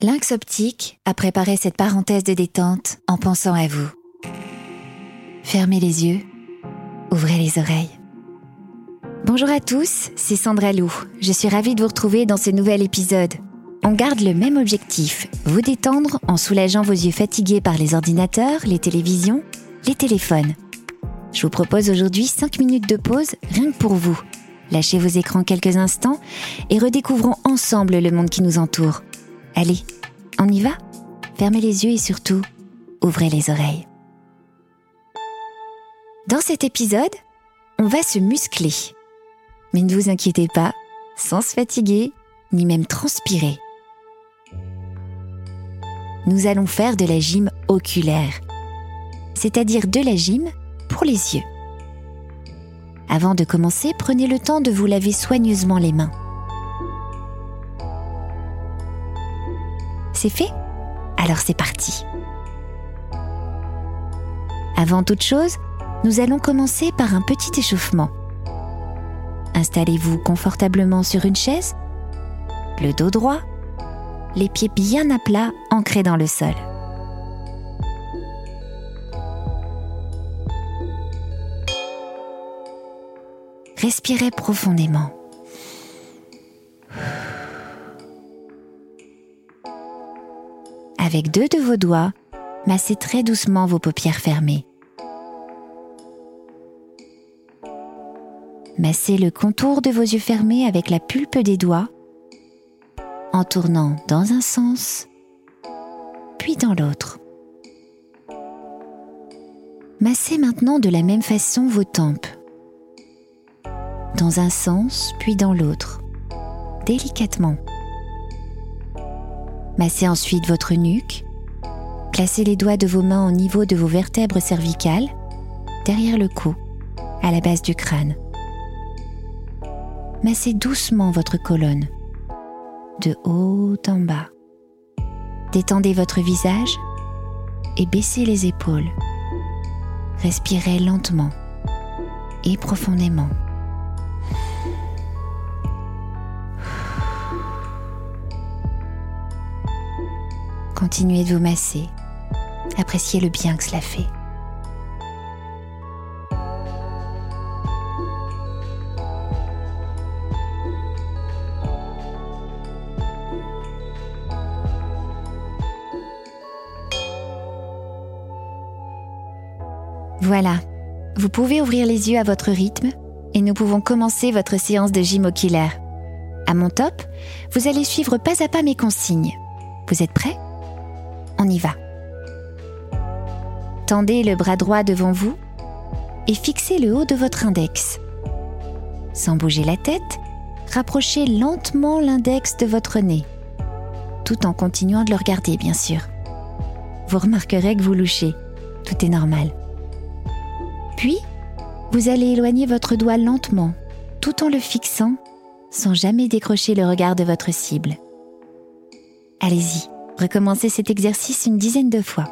Lynx Optique a préparé cette parenthèse de détente en pensant à vous. Fermez les yeux, ouvrez les oreilles. Bonjour à tous, c'est Sandra Lou. Je suis ravie de vous retrouver dans ce nouvel épisode. On garde le même objectif, vous détendre en soulageant vos yeux fatigués par les ordinateurs, les télévisions, les téléphones. Je vous propose aujourd'hui 5 minutes de pause rien que pour vous. Lâchez vos écrans quelques instants et redécouvrons ensemble le monde qui nous entoure. Allez, on y va? Fermez les yeux et surtout, ouvrez les oreilles. Dans cet épisode, on va se muscler. Mais ne vous inquiétez pas, sans se fatiguer, ni même transpirer. Nous allons faire de la gym oculaire, c'est-à-dire de la gym pour les yeux. Avant de commencer, prenez le temps de vous laver soigneusement les mains. C'est fait Alors c'est parti. Avant toute chose, nous allons commencer par un petit échauffement. Installez-vous confortablement sur une chaise, le dos droit, les pieds bien à plat ancrés dans le sol. Respirez profondément. Avec deux de vos doigts, massez très doucement vos paupières fermées. Massez le contour de vos yeux fermés avec la pulpe des doigts en tournant dans un sens, puis dans l'autre. Massez maintenant de la même façon vos tempes, dans un sens, puis dans l'autre, délicatement. Massez ensuite votre nuque. Placez les doigts de vos mains au niveau de vos vertèbres cervicales, derrière le cou, à la base du crâne. Massez doucement votre colonne, de haut en bas. Détendez votre visage et baissez les épaules. Respirez lentement et profondément. Continuez de vous masser. Appréciez le bien que cela fait. Voilà, vous pouvez ouvrir les yeux à votre rythme et nous pouvons commencer votre séance de gym oculaire. À mon top, vous allez suivre pas à pas mes consignes. Vous êtes prêts? On y va. Tendez le bras droit devant vous et fixez le haut de votre index. Sans bouger la tête, rapprochez lentement l'index de votre nez, tout en continuant de le regarder bien sûr. Vous remarquerez que vous louchez, tout est normal. Puis, vous allez éloigner votre doigt lentement, tout en le fixant, sans jamais décrocher le regard de votre cible. Allez-y, recommencez cet exercice une dizaine de fois.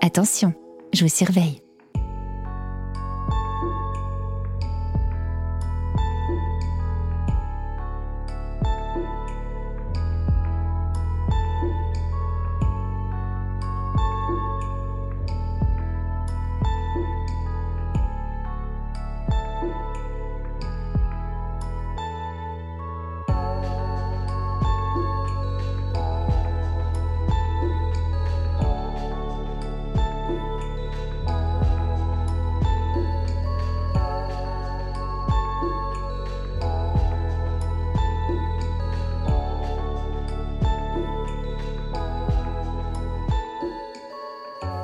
Attention, je vous surveille.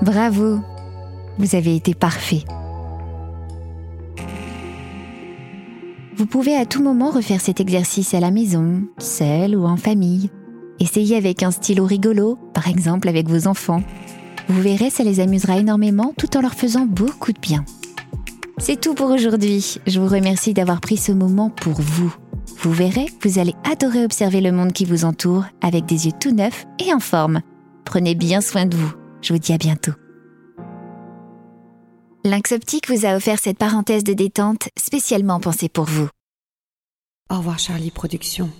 Bravo, vous avez été parfait. Vous pouvez à tout moment refaire cet exercice à la maison, seul ou en famille. Essayez avec un stylo rigolo, par exemple avec vos enfants. Vous verrez, ça les amusera énormément tout en leur faisant beaucoup de bien. C'est tout pour aujourd'hui. Je vous remercie d'avoir pris ce moment pour vous. Vous verrez, vous allez adorer observer le monde qui vous entoure avec des yeux tout neufs et en forme. Prenez bien soin de vous. Je vous dis à bientôt. Lynx Optique vous a offert cette parenthèse de détente spécialement pensée pour vous. Au revoir Charlie Productions.